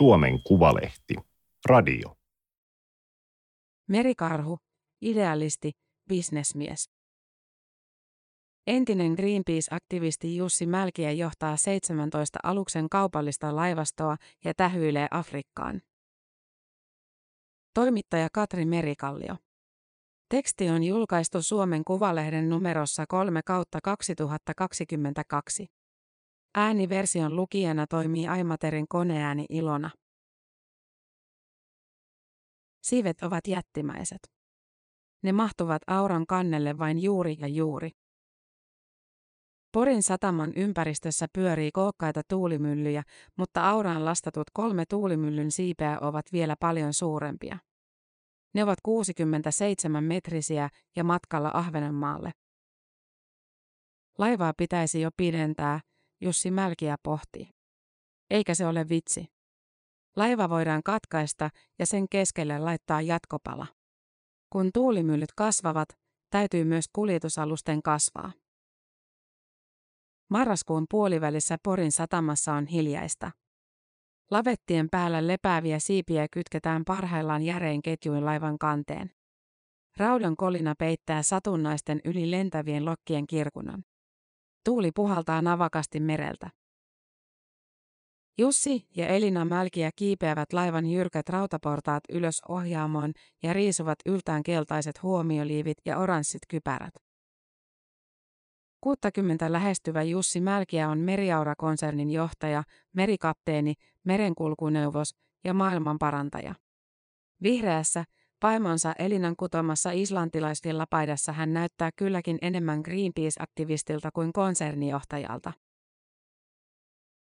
Suomen Kuvalehti. Radio. Merikarhu, idealisti, bisnesmies. Entinen Greenpeace-aktivisti Jussi Mälkiä johtaa 17 aluksen kaupallista laivastoa ja tähyilee Afrikkaan. Toimittaja Katri Merikallio. Teksti on julkaistu Suomen Kuvalehden numerossa 3 kautta 2022. Ääniversion lukijana toimii Aimaterin koneääni Ilona. Siivet ovat jättimäiset. Ne mahtuvat auran kannelle vain juuri ja juuri. Porin sataman ympäristössä pyörii kookkaita tuulimyllyjä, mutta auraan lastatut kolme tuulimyllyn siipeä ovat vielä paljon suurempia. Ne ovat 67 metrisiä ja matkalla Ahvenanmaalle. Laivaa pitäisi jo pidentää, Jussi Mälkiä pohti. Eikä se ole vitsi. Laiva voidaan katkaista ja sen keskelle laittaa jatkopala. Kun tuulimyllyt kasvavat, täytyy myös kuljetusalusten kasvaa. Marraskuun puolivälissä Porin satamassa on hiljaista. Lavettien päällä lepääviä siipiä kytketään parhaillaan järein ketjuin laivan kanteen. Raudan kolina peittää satunnaisten yli lentävien lokkien kirkunan. Tuuli puhaltaa navakasti mereltä. Jussi ja Elina Mälkiä kiipeävät laivan jyrkät rautaportaat ylös ohjaamoon ja riisuvat yltään keltaiset huomioliivit ja oranssit kypärät. 60 lähestyvä Jussi Mälkiä on Meriaura-konsernin johtaja, merikapteeni, merenkulkuneuvos ja maailmanparantaja. Vihreässä, paimonsa Elinan kutomassa islantilaisvillapaidassa hän näyttää kylläkin enemmän Greenpeace-aktivistilta kuin konsernijohtajalta.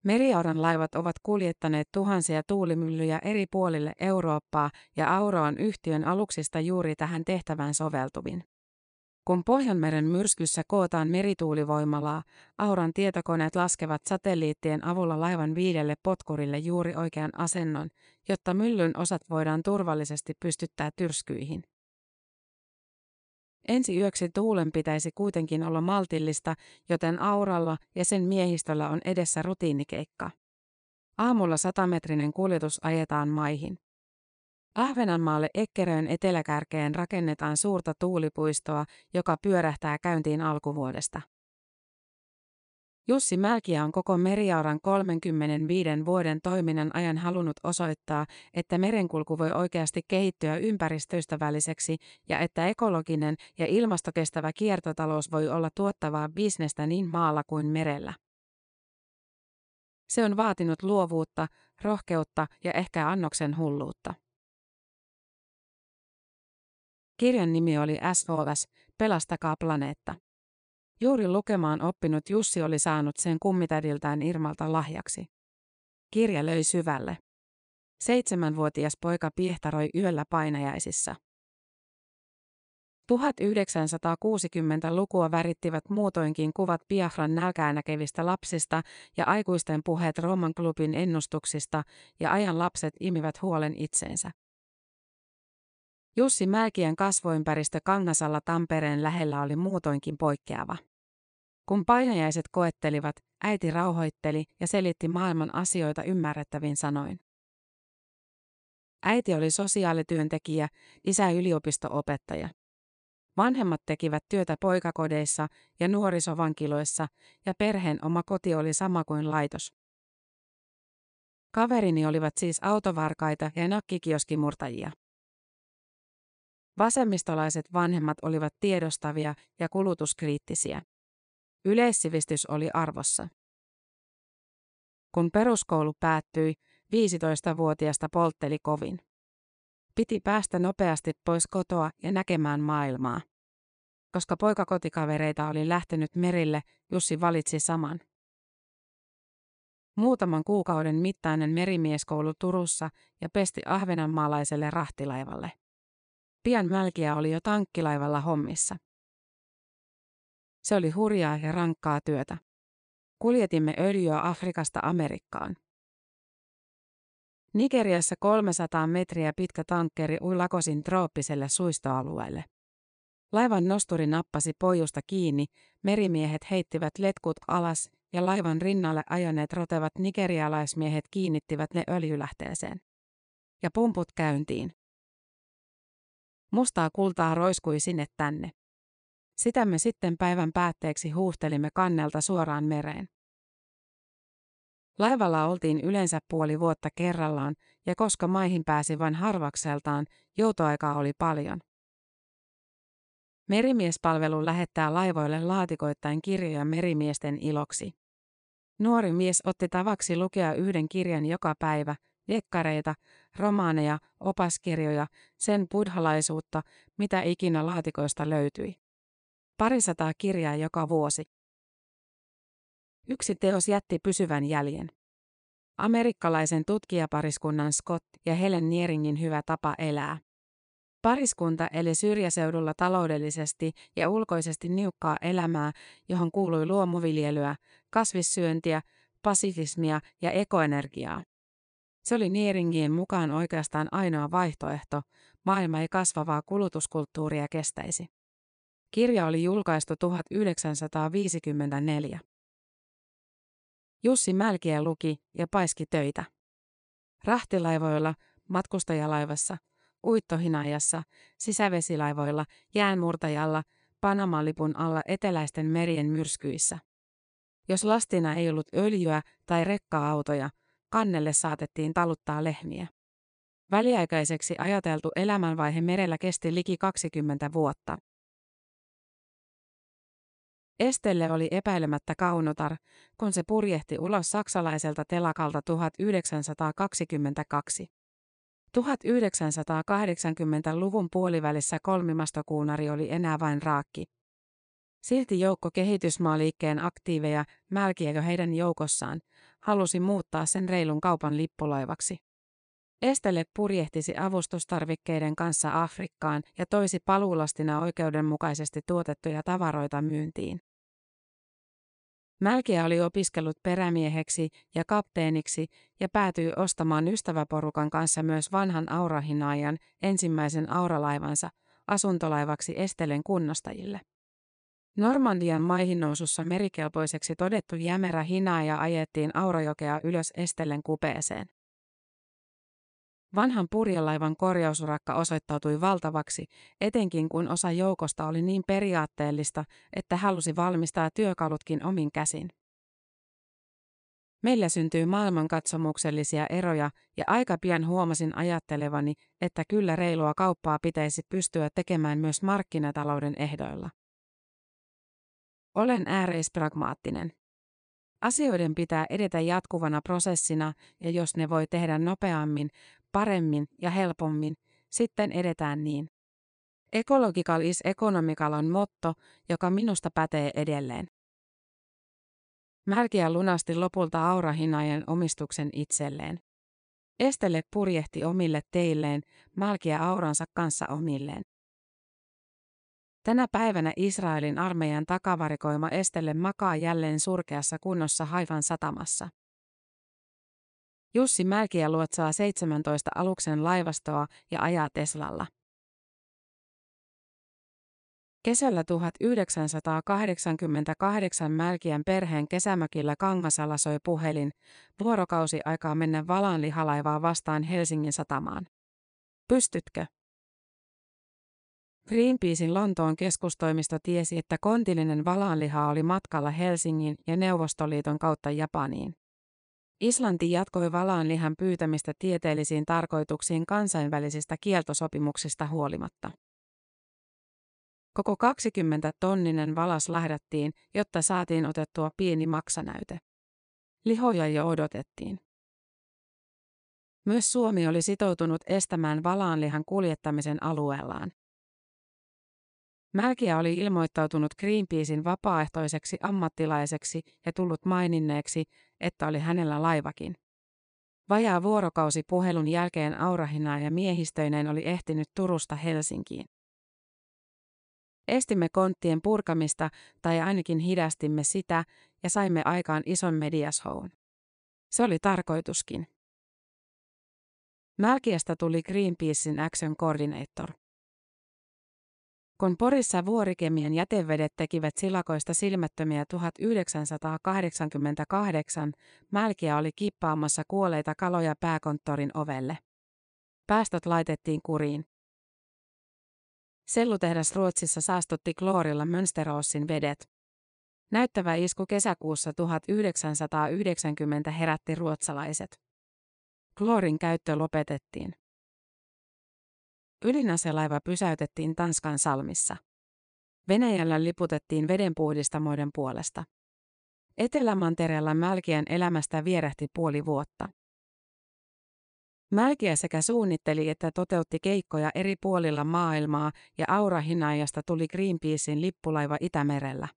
Meriauran laivat ovat kuljettaneet tuhansia tuulimyllyjä eri puolille Eurooppaa ja Auro on yhtiön aluksista juuri tähän tehtävään soveltuvin. Kun Pohjanmeren myrskyssä kootaan merituulivoimalaa, Auran tietokoneet laskevat satelliittien avulla laivan viidelle potkurille juuri oikean asennon, jotta myllyn osat voidaan turvallisesti pystyttää tyrskyihin. Ensi yöksi tuulen pitäisi kuitenkin olla maltillista, joten Auralla ja sen miehistöllä on edessä rutiinikeikka. Aamulla satametrinen kuljetus ajetaan maihin. Ahvenanmaalle Ekkeröön eteläkärkeen rakennetaan suurta tuulipuistoa, joka pyörähtää käyntiin alkuvuodesta. Jussi Mälkiä on koko Meriauran 35 vuoden toiminnan ajan halunnut osoittaa, että merenkulku voi oikeasti kehittyä ympäristöystävälliseksi ja että ekologinen ja ilmastokestävä kiertotalous voi olla tuottavaa bisnestä niin maalla kuin merellä. Se on vaatinut luovuutta, rohkeutta ja ehkä annoksen hulluutta. Kirjan nimi oli SOS, Pelastakaa planeetta. Juuri lukemaan oppinut Jussi oli saanut sen kummitädiltään Irmalta lahjaksi. Kirja löi syvälle. Seitsemänvuotias poika piehtaroi yöllä painajaisissa. 1960-lukua värittivät muutoinkin kuvat Biafran nälkäänäkevistä lapsista ja aikuisten puheet Roman klubin ennustuksista, ja ajan lapset imivät huolen itseensä. Jussi Mäkien kasvoympäristö Kangasalla Tampereen lähellä oli muutoinkin poikkeava. Kun painajaiset koettelivat, äiti rauhoitteli ja selitti maailman asioita ymmärrettävin sanoin. Äiti oli sosiaalityöntekijä, isä yliopistoopettaja. Vanhemmat tekivät työtä poikakodeissa ja nuorisovankiloissa, ja perheen oma koti oli sama kuin laitos. Kaverini olivat siis autovarkaita ja nakkikioskimurtajia. Vasemmistolaiset vanhemmat olivat tiedostavia ja kulutuskriittisiä. Yleissivistys oli arvossa. Kun peruskoulu päättyi, 15-vuotiasta poltteli kovin. Piti päästä nopeasti pois kotoa ja näkemään maailmaa. Koska poikakotikavereita oli lähtenyt merille, Jussi valitsi saman. Muutaman kuukauden mittainen merimieskoulu Turussa ja pesti ahvenanmaalaiselle rahtilaivalle. Pian Mälkiä oli jo tankkilaivalla hommissa. Se oli hurjaa ja rankkaa työtä. Kuljetimme öljyä Afrikasta Amerikkaan. Nigeriassa 300 metriä pitkä tankkeri ui Lakosin trooppiselle suistoalueelle. Laivan nosturi nappasi pojusta kiinni, merimiehet heittivät letkut alas ja laivan rinnalle ajaneet rotevat nigerialaismiehet kiinnittivät ne öljylähteeseen. Ja pumput käyntiin. Mustaa kultaa roiskui sinne tänne. Sitä me sitten päivän päätteeksi huuhtelimme kannelta suoraan mereen. Laivalla oltiin yleensä puoli vuotta kerrallaan, ja koska maihin pääsi vain harvakseltaan, joutoaikaa oli paljon. Merimiespalvelu lähettää laivoille laatikoittain kirjoja merimiesten iloksi. Nuori mies otti tavaksi lukea yhden kirjan joka päivä, dekkareita, romaaneja, opaskirjoja, sen buddhalaisuutta, mitä ikinä laatikoista löytyi. Parisataa kirjaa joka vuosi. Yksi teos jätti pysyvän jäljen. Amerikkalaisen tutkijapariskunnan Scott ja Helen Nieringin hyvä tapa elää. Pariskunta eli syrjäseudulla taloudellisesti ja ulkoisesti niukkaa elämää, johon kuului luomuviljelyä, kasvissyöntiä, pasifismia ja ekoenergiaa. Se oli Nieringien mukaan oikeastaan ainoa vaihtoehto, maailma ei kasvavaa kulutuskulttuuria kestäisi. Kirja oli julkaistu 1954. Jussi Mälkiä luki ja paiski töitä. Rahtilaivoilla, matkustajalaivassa, uittohinajassa, sisävesilaivoilla, jäänmurtajalla, Panamalipun alla eteläisten merien myrskyissä. Jos lastina ei ollut öljyä tai rekka-autoja, kannelle saatettiin taluttaa lehmiä. Väliaikaiseksi ajateltu elämänvaihe merellä kesti liki 20 vuotta. Estelle oli epäilemättä kaunotar, kun se purjehti ulos saksalaiselta telakalta 1922. 1980-luvun puolivälissä kolmimastokuunari oli enää vain raakki. Silti joukko kehitysmaaliikkeen aktiiveja, Mälkiä jo heidän joukossaan, halusi muuttaa sen reilun kaupan lippulaivaksi. Estelle purjehtisi avustustarvikkeiden kanssa Afrikkaan ja toisi paluulastina oikeudenmukaisesti tuotettuja tavaroita myyntiin. Mälkiä oli opiskellut perämieheksi ja kapteeniksi ja päätyi ostamaan ystäväporukan kanssa myös vanhan aurahinaajan ensimmäisen auralaivansa asuntolaivaksi Estelen kunnostajille. Normandian maihin nousussa merikelpoiseksi todettu jämerä hinaaja ajettiin Aurajokea ylös Estellen kupeeseen. Vanhan purjelaivan korjausurakka osoittautui valtavaksi, etenkin kun osa joukosta oli niin periaatteellista, että halusi valmistaa työkalutkin omin käsin. Meillä syntyy maailmankatsomuksellisia eroja, ja aika pian huomasin ajattelevani, että kyllä reilua kauppaa pitäisi pystyä tekemään myös markkinatalouden ehdoilla. Olen ääreispragmaattinen. Asioiden pitää edetä jatkuvana prosessina, ja jos ne voi tehdä nopeammin, paremmin ja helpommin, sitten edetään niin. Ecological is economical on motto, joka minusta pätee edelleen. Märkiä lunasti lopulta Aurahinajan omistuksen itselleen. Estelle purjehti omille teilleen, Malkia Auransa kanssa omilleen. Tänä päivänä Israelin armeijan takavarikoima Estelle makaa jälleen surkeassa kunnossa Haifan satamassa. Jussi Mälkiä luotsaa 17 aluksen laivastoa ja ajaa Teslalla. Kesällä 1988 Mälkiän perheen kesämökillä Kangasalla soi puhelin, vuorokausi aikaa mennä valaan lihalaivaa vastaan Helsingin satamaan. Pystytkö? Greenpeacein Lontoon keskustoimisto tiesi, että kontillinen valaanliha oli matkalla Helsingin ja Neuvostoliiton kautta Japaniin. Islanti jatkoi valaanlihan pyytämistä tieteellisiin tarkoituksiin kansainvälisistä kieltosopimuksista huolimatta. Koko 20 tonninen valas lähdettiin, jotta saatiin otettua pieni maksanäyte. Lihoja jo odotettiin. Myös Suomi oli sitoutunut estämään valaanlihan kuljettamisen alueellaan. Mälkiä oli ilmoittautunut Greenpeacein vapaaehtoiseksi ammattilaiseksi ja tullut maininneeksi, että oli hänellä laivakin. Vajaa vuorokausi puhelun jälkeen Aurahina ja miehistöineen oli ehtinyt Turusta Helsinkiin. Estimme konttien purkamista tai ainakin hidastimme sitä ja saimme aikaan ison mediashown. Se oli tarkoituskin. Mälkiästä tuli Greenpeacein Action Coordinator. Kun Porissa vuorikemien jätevedet tekivät silakoista silmättömiä 1988, Mälkiä oli kippaamassa kuolleita kaloja pääkonttorin ovelle. Päästöt laitettiin kuriin. Sellutehdas Ruotsissa saastutti kloorilla Mönsteroosin vedet. Näyttävä isku kesäkuussa 1990 herätti ruotsalaiset. Kloorin käyttö lopetettiin. Ydinaselaiva pysäytettiin Tanskan salmissa. Venäjällä liputettiin vedenpuhdistamoiden puolesta. Etelämantereella Mälkien elämästä vierähti puoli vuotta. Mälkiä sekä suunnitteli että toteutti keikkoja eri puolilla maailmaa ja Aura Hinaajasta tuli Greenpeacein lippulaiva Itämerellä.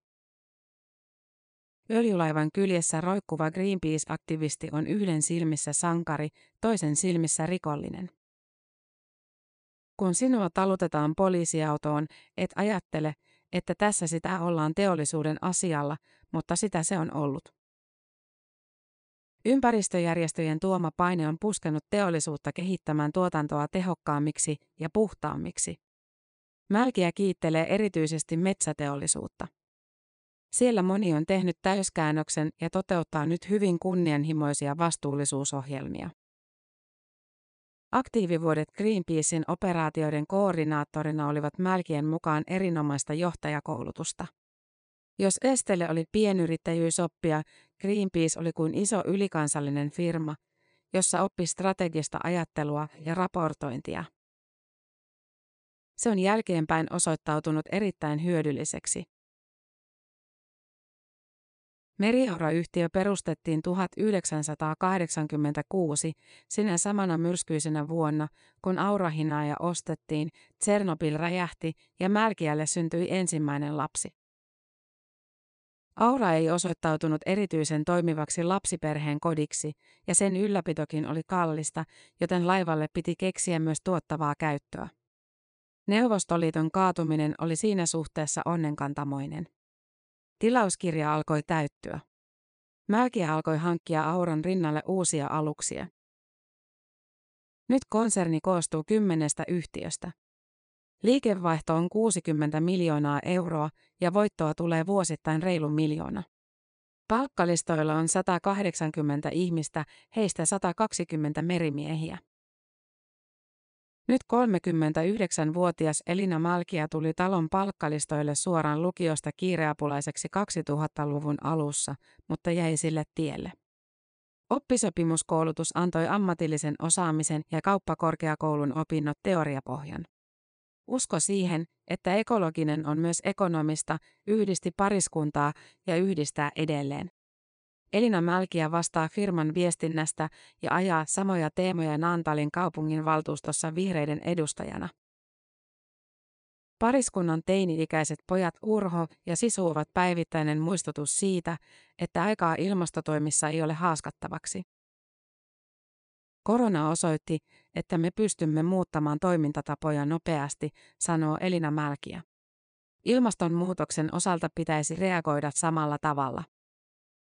Öljylaivan kyljessä roikkuva Greenpeace-aktivisti on yhden silmissä sankari, toisen silmissä rikollinen. Kun sinua talutetaan poliisiautoon, et ajattele, että tässä sitä ollaan teollisuuden asialla, mutta sitä se on ollut. Ympäristöjärjestöjen tuoma paine on puskenut teollisuutta kehittämään tuotantoa tehokkaammiksi ja puhtaammiksi. Mälkiä kiittelee erityisesti metsäteollisuutta. Siellä moni on tehnyt täyskäännöksen ja toteuttaa nyt hyvin kunnianhimoisia vastuullisuusohjelmia. Aktiivivuodet Greenpeacein operaatioiden koordinaattorina olivat Mälkien mukaan erinomaista johtajakoulutusta. Jos Estelle oli pienyrittäjyysoppia, Greenpeace oli kuin iso ylikansallinen firma, jossa oppi strategista ajattelua ja raportointia. Se on jälkeenpäin osoittautunut erittäin hyödylliseksi. Meriaura-yhtiö perustettiin 1986, sinä samana myrskyisenä vuonna, kun Aurahinaaja ostettiin, Tsernobyl räjähti ja Mälkiälle syntyi ensimmäinen lapsi. Aura ei osoittautunut erityisen toimivaksi lapsiperheen kodiksi, ja sen ylläpitokin oli kallista, joten laivalle piti keksiä myös tuottavaa käyttöä. Neuvostoliiton kaatuminen oli siinä suhteessa onnenkantamoinen. Tilauskirja alkoi täyttyä. Mälkiä alkoi hankkia Auran rinnalle uusia aluksia. Nyt konserni koostuu kymmenestä yhtiöstä. Liikevaihto on 60 miljoonaa euroa ja voittoa tulee vuosittain reilu miljoona. Palkkalistoilla on 180 ihmistä, heistä 120 merimiehiä. Nyt 39-vuotias Elina Malkia tuli talon palkkalistoille suoraan lukiosta kiireapulaiseksi 2000-luvun alussa, mutta jäi sille tielle. Oppisopimuskoulutus antoi ammatillisen osaamisen ja kauppakorkeakoulun opinnot teoriapohjan. Usko siihen, että ekologinen on myös ekonomista, yhdisti pariskuntaa ja yhdistää edelleen. Elina Mälkiä vastaa firman viestinnästä ja ajaa samoja teemoja Naantalin kaupungin valtuustossa vihreiden edustajana. Pariskunnan teini-ikäiset pojat Urho ja Sisu ovat päivittäinen muistutus siitä, että aikaa ilmastotoimissa ei ole haaskattavaksi. Korona osoitti, että me pystymme muuttamaan toimintatapoja nopeasti, sanoo Elina Mälkiä. Ilmastonmuutoksen osalta pitäisi reagoida samalla tavalla.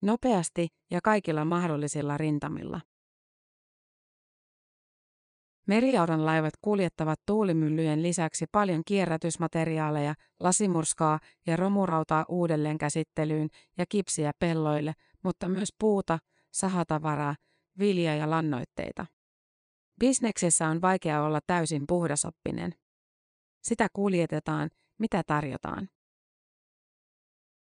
Nopeasti ja kaikilla mahdollisilla rintamilla. Meriauran laivat kuljettavat tuulimyllyjen lisäksi paljon kierrätysmateriaaleja, lasimurskaa ja romurautaa uudelleen käsittelyyn ja kipsiä pelloille, mutta myös puuta, sahatavaraa, vilja- ja lannoitteita. Bisneksessä on vaikea olla täysin puhdasoppinen. Sitä kuljetetaan, mitä tarjotaan.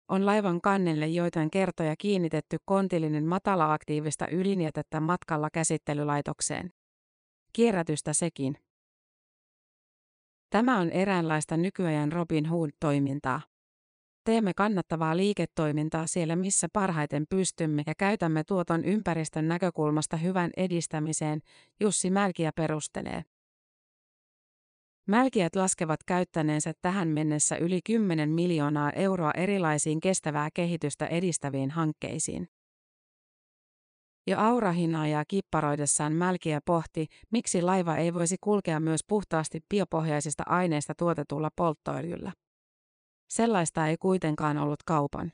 On laivan kannelle joitain kertoja kiinnitetty kontillinen matala-aktiivista ydinjätettä matkalla käsittelylaitokseen. Kierrätystä sekin. Tämä on eräänlaista nykyajan Robin Hood-toimintaa. Teemme kannattavaa liiketoimintaa siellä, missä parhaiten pystymme ja käytämme tuoton ympäristön näkökulmasta hyvän edistämiseen, Jussi Mälkiä perustelee. Mälkiät laskevat käyttäneensä tähän mennessä yli 10 miljoonaa euroa erilaisiin kestävää kehitystä edistäviin hankkeisiin. Jo ja kipparoidessaan Mälkiä pohti, miksi laiva ei voisi kulkea myös puhtaasti biopohjaisista aineista tuotetulla polttoöljyllä. Sellaista ei kuitenkaan ollut kaupan.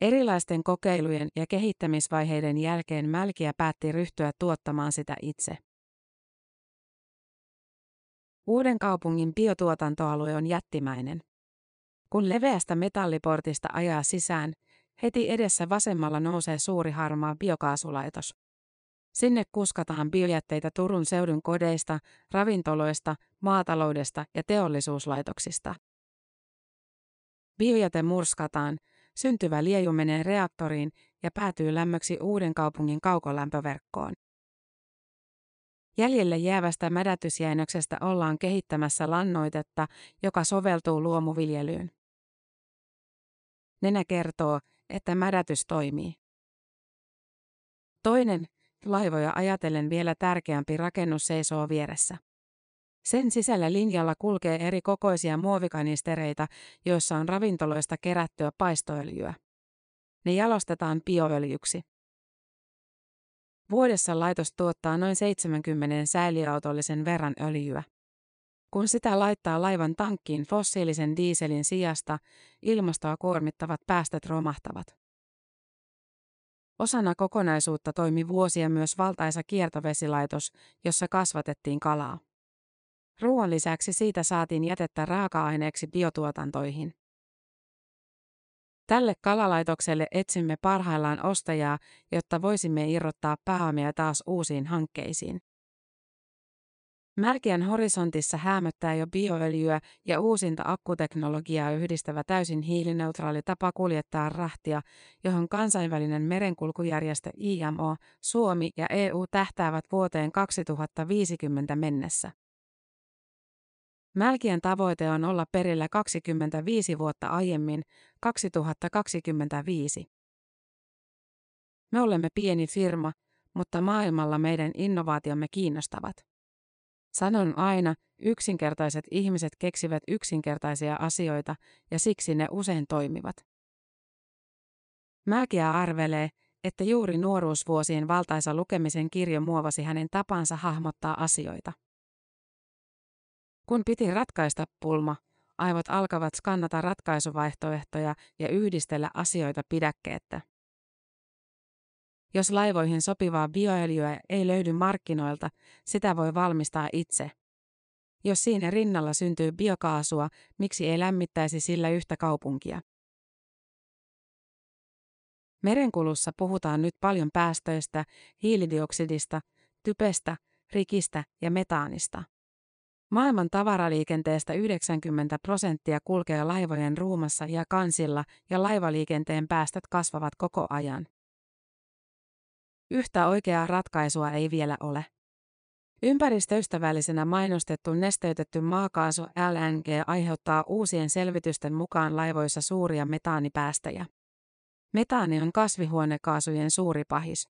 Erilaisten kokeilujen ja kehittämisvaiheiden jälkeen Mälkiä päätti ryhtyä tuottamaan sitä itse. Uuden kaupungin biotuotantoalue on jättimäinen. Kun leveästä metalliportista ajaa sisään, heti edessä vasemmalla nousee suuri harmaa biokaasulaitos. Sinne kuskataan biojätteitä Turun seudun kodeista, ravintoloista, maataloudesta ja teollisuuslaitoksista. Biojäte murskataan, syntyvä lieju menee reaktoriin ja päätyy lämmöksi uuden kaupungin kaukolämpöverkkoon. Jäljelle jäävästä mädätysjäinöksestä ollaan kehittämässä lannoitetta, joka soveltuu luomuviljelyyn. Nenä kertoo, että mädätys toimii. Toinen, laivoja ajatellen vielä tärkeämpi rakennus seisoo vieressä. Sen sisällä linjalla kulkee eri kokoisia muovikanistereita, joissa on ravintoloista kerättyä paistoöljyä. Ne jalostetaan bioöljyksi. Vuodessa laitos tuottaa noin 70 säiliöautollisen verran öljyä. Kun sitä laittaa laivan tankkiin fossiilisen diiselin sijasta, ilmastoa kuormittavat päästöt romahtavat. Osana kokonaisuutta toimi vuosia myös valtaisa kiertovesilaitos, jossa kasvatettiin kalaa. Ruoan lisäksi siitä saatiin jätettä raaka-aineeksi biotuotantoihin. Tälle kalalaitokselle etsimme parhaillaan ostajaa, jotta voisimme irrottaa pääomia taas uusiin hankkeisiin. Märkiän horisontissa hämöttää jo bioöljyä ja uusinta akkuteknologiaa yhdistävä täysin hiilineutraali tapa kuljettaa rahtia, johon kansainvälinen merenkulkujärjestö IMO, Suomi ja EU tähtäävät vuoteen 2050 mennessä. Mälkien tavoite on olla perillä 25 vuotta aiemmin, 2025. Me olemme pieni firma, mutta maailmalla meidän innovaatiomme kiinnostavat. Sanon aina, yksinkertaiset ihmiset keksivät yksinkertaisia asioita ja siksi ne usein toimivat. Mälkiä arvelee, että juuri nuoruusvuosien valtaisa lukemisen kirjo muovasi hänen tapansa hahmottaa asioita. Kun piti ratkaista pulma, aivot alkavat skannata ratkaisuvaihtoehtoja ja yhdistellä asioita pidäkkeettä. Jos laivoihin sopivaa bioöljyä ei löydy markkinoilta, sitä voi valmistaa itse. Jos siinä rinnalla syntyy biokaasua, miksi ei lämmittäisi sillä yhtä kaupunkia? Merenkulussa puhutaan nyt paljon päästöistä, hiilidioksidista, typestä, rikistä ja metaanista. Maailman tavaraliikenteestä 90 prosenttia kulkee laivojen ruumassa ja kansilla ja laivaliikenteen päästöt kasvavat koko ajan. Yhtä oikeaa ratkaisua ei vielä ole. Ympäristöystävällisenä mainostettu nesteytetty maakaasu LNG aiheuttaa uusien selvitysten mukaan laivoissa suuria metaanipäästöjä. Metaani on kasvihuonekaasujen suuri pahis.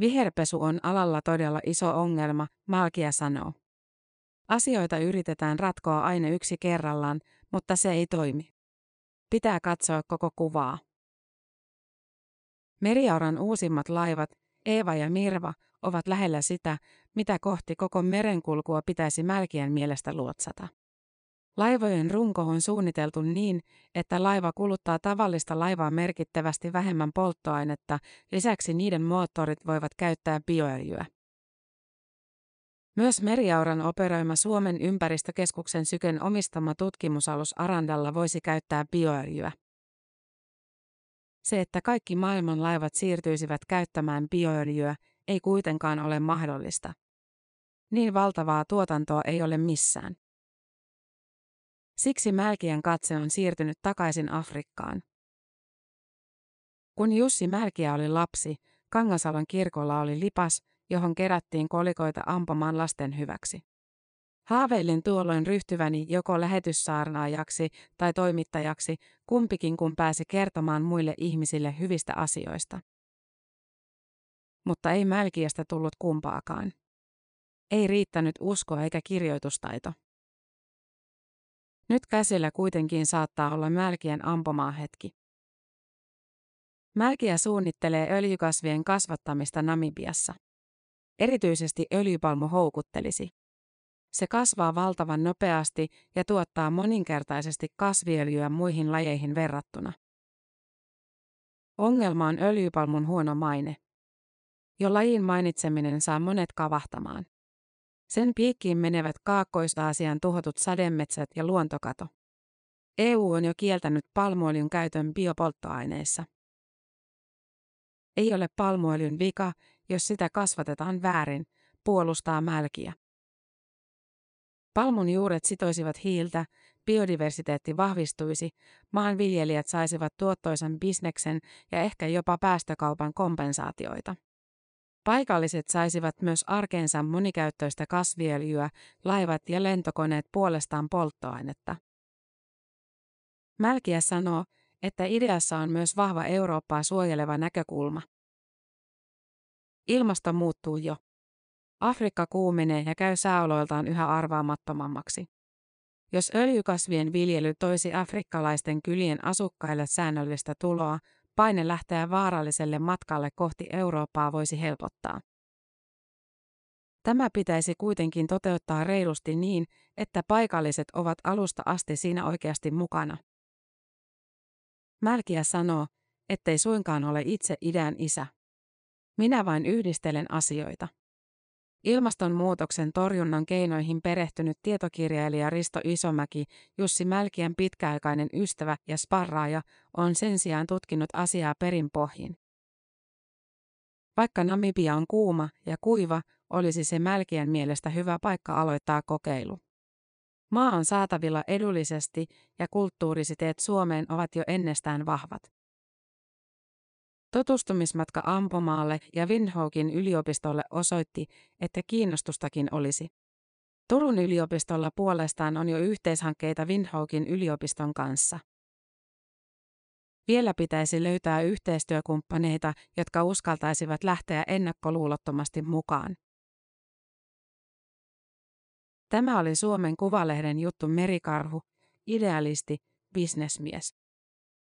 Viherpesu on alalla todella iso ongelma, Malkia sanoo. Asioita yritetään ratkoa aina yksi kerrallaan, mutta se ei toimi. Pitää katsoa koko kuvaa. Meriauran uusimmat laivat, Eeva ja Mirva, ovat lähellä sitä, mitä kohti koko merenkulkua pitäisi mälkien mielestä luotsata. Laivojen runko on suunniteltu niin, että laiva kuluttaa tavallista laivaa merkittävästi vähemmän polttoainetta, lisäksi niiden moottorit voivat käyttää bioöljyä. Myös Meriauran operoima Suomen ympäristökeskuksen Syken omistama tutkimusalus Arandalla voisi käyttää bioöljyä. Se, että kaikki maailman laivat siirtyisivät käyttämään bioöljyä, ei kuitenkaan ole mahdollista. Niin valtavaa tuotantoa ei ole missään. Siksi Mälkien katse on siirtynyt takaisin Afrikkaan. Kun Jussi Mälkiä oli lapsi, Kangasalon kirkolla oli lipas, johon kerättiin kolikoita ampumaan lasten hyväksi. Haaveilin tuolloin ryhtyväni joko lähetyssaarnaajaksi tai toimittajaksi, kumpikin kun pääsi kertomaan muille ihmisille hyvistä asioista. Mutta ei Mälkiästä tullut kumpaakaan. Ei riittänyt usko eikä kirjoitustaito. Nyt käsillä kuitenkin saattaa olla Mälkien ampumaa hetki. Mälkiä suunnittelee öljykasvien kasvattamista Namibiassa. Erityisesti öljypalmu houkuttelisi. Se kasvaa valtavan nopeasti ja tuottaa moninkertaisesti kasviöljyä muihin lajeihin verrattuna. Ongelma on öljypalmun huono maine. Jo lajin mainitseminen saa monet kavahtamaan. Sen piikkiin menevät Kaakkois-Aasian tuhotut sademetsät ja luontokato. EU on jo kieltänyt palmuöljyn käytön biopolttoaineissa. Ei ole palmuöljyn vika, jos sitä kasvatetaan väärin, puolustaa Mälkiä. Palmun juuret sitoisivat hiiltä, biodiversiteetti vahvistuisi, maanviljelijät saisivat tuottoisan bisneksen ja ehkä jopa päästökaupan kompensaatioita. Paikalliset saisivat myös arkeensa monikäyttöistä kasviöljyä, laivat ja lentokoneet puolestaan polttoainetta. Mälkiä sanoo, että ideassa on myös vahva Eurooppaa suojeleva näkökulma. Ilmasto muuttuu jo. Afrikka kuumenee ja käy sääoloiltaan yhä arvaamattomammaksi. Jos öljykasvien viljely toisi afrikkalaisten kylien asukkaille säännöllistä tuloa, paine lähteä vaaralliselle matkalle kohti Eurooppaa voisi helpottaa. Tämä pitäisi kuitenkin toteuttaa reilusti niin, että paikalliset ovat alusta asti siinä oikeasti mukana. Mälkiä sanoo, ettei suinkaan ole itse idän isä. Minä vain yhdistelen asioita. Ilmastonmuutoksen torjunnan keinoihin perehtynyt tietokirjailija Risto Isomäki, Jussi Mälkiän pitkäaikainen ystävä ja sparraaja, on sen sijaan tutkinut asiaa perinpohjin. Vaikka Namibia on kuuma ja kuiva, olisi se Mälkiän mielestä hyvä paikka aloittaa kokeilu. Maa on saatavilla edullisesti ja kulttuurisiteet Suomeen ovat jo ennestään vahvat. Tutustumismatka Ampomaalle ja Windhoekin yliopistolle osoitti, että kiinnostustakin olisi. Turun yliopistolla puolestaan on jo yhteishankkeita Windhoekin yliopiston kanssa. Vielä pitäisi löytää yhteistyökumppaneita, jotka uskaltaisivat lähteä ennakkoluulottomasti mukaan. Tämä oli Suomen Kuvalehden juttu Merikarhu, idealisti, bisnesmies.